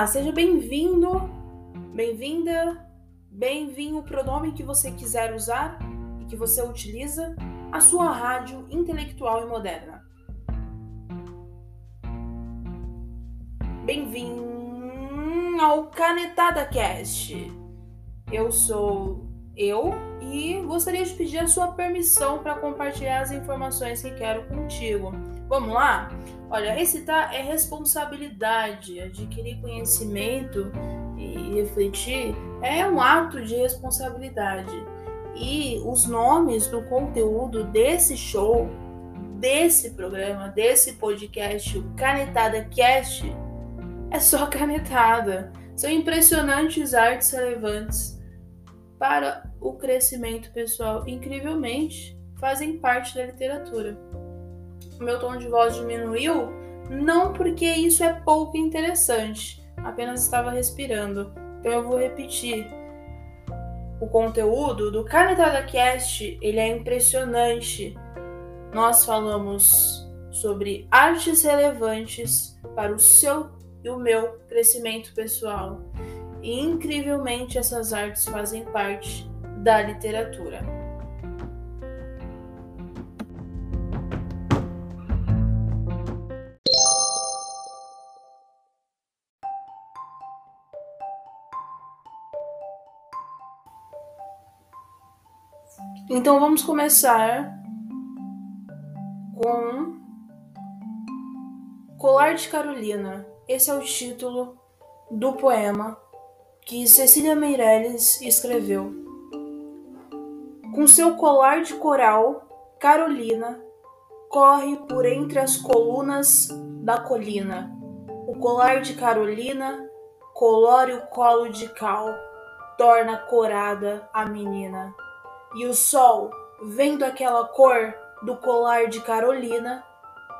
Olá, seja bem-vindo, bem-vinda, bem-vindo o pronome que você quiser usar e que você utiliza, a sua rádio intelectual e moderna. Bem-vindo ao Canetada Cast. Eu sou eu e gostaria de pedir a sua permissão para compartilhar as informações que quero contigo. Vamos lá? Olha, recitar é responsabilidade, adquirir conhecimento e refletir é um ato de responsabilidade. E os nomes do conteúdo desse show, desse programa, desse podcast, o Canetada Cast, é só canetada. São impressionantes artes relevantes para o crescimento pessoal. Incrivelmente, fazem parte da literatura o meu tom de voz diminuiu, não porque isso é pouco interessante, apenas estava respirando. Então eu vou repetir. O conteúdo do Canetada Cast, ele é impressionante. Nós falamos sobre artes relevantes para o seu e o meu crescimento pessoal. E incrivelmente essas artes fazem parte da literatura. Então vamos começar com Colar de Carolina. Esse é o título do poema que Cecília Meirelles escreveu. Com seu colar de coral, Carolina corre por entre as colunas da colina. O colar de Carolina colore o colo de cal, torna corada a menina. E o sol, vendo aquela cor do colar de Carolina,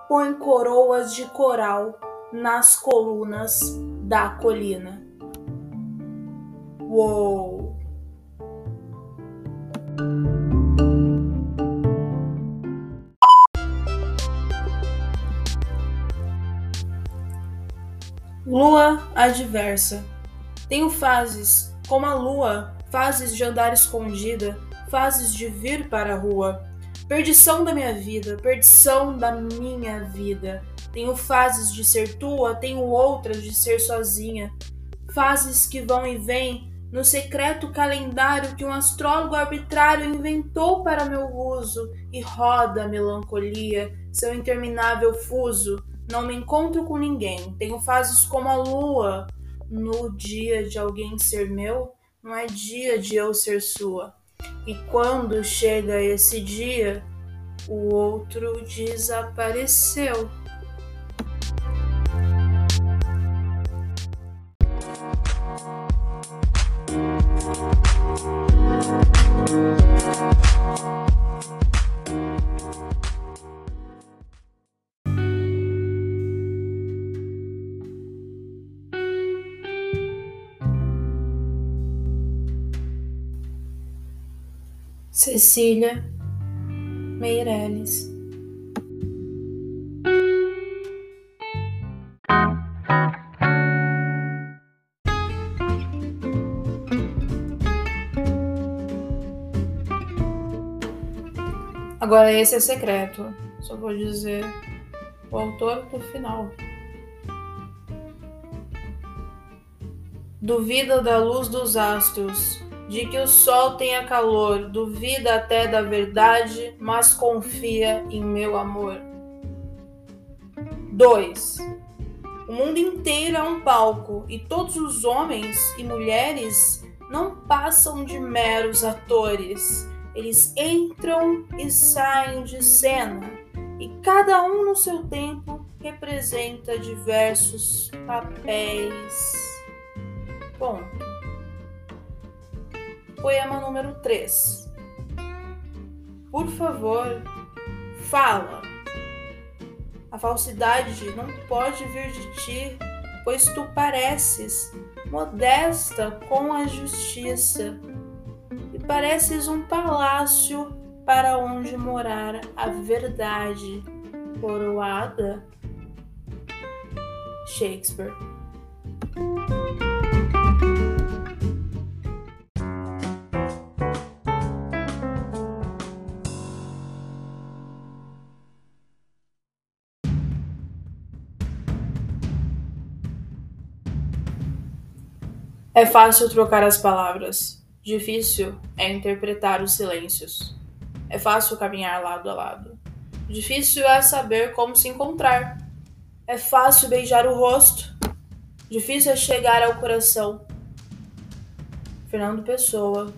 põe coroas de coral nas colunas da colina. Uou! Lua adversa. Tenho fases, como a lua, fases de andar escondida, fases de vir para a rua. Perdição da minha vida, perdição da minha vida. Tenho fases de ser tua, tenho outras de ser sozinha. Fases que vão e vêm no secreto calendário que um astrólogo arbitrário inventou para meu uso e roda a melancolia, seu interminável fuso. Não me encontro com ninguém. Tenho fases como a lua. No dia de alguém ser meu, não é dia de eu ser sua. E quando chega esse dia, o outro desapareceu. Cecília Meirelles. Agora esse é secreto. Só vou dizer o autor do final. Duvida da luz dos astros de que o sol tenha calor, duvida até da verdade, mas confia em meu amor. 2. O mundo inteiro é um palco e todos os homens e mulheres não passam de meros atores. Eles entram e saem de cena e cada um no seu tempo representa diversos papéis. Ponto. Poema número 3. Por favor, fala. A falsidade não pode vir de ti, pois tu pareces modesta com a justiça e pareces um palácio para onde morar a verdade. Coroada Shakespeare. É fácil trocar as palavras. Difícil é interpretar os silêncios. É fácil caminhar lado a lado. Difícil é saber como se encontrar. É fácil beijar o rosto. Difícil é chegar ao coração. Fernando Pessoa.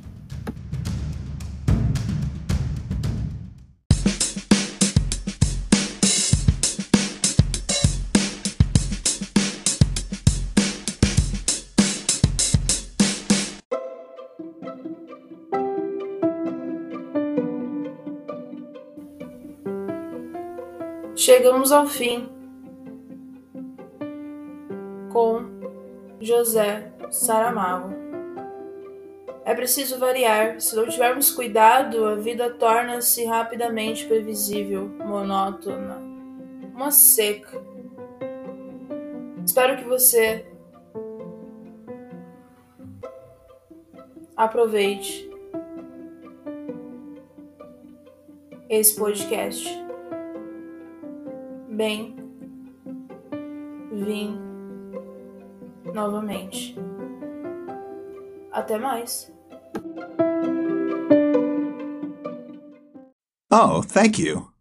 Chegamos ao fim com José Saramago. É preciso variar. Se não tivermos cuidado, a vida torna-se rapidamente previsível, monótona, uma seca. Espero que você aproveite esse podcast bem, vim novamente. Até mais. Oh, thank you.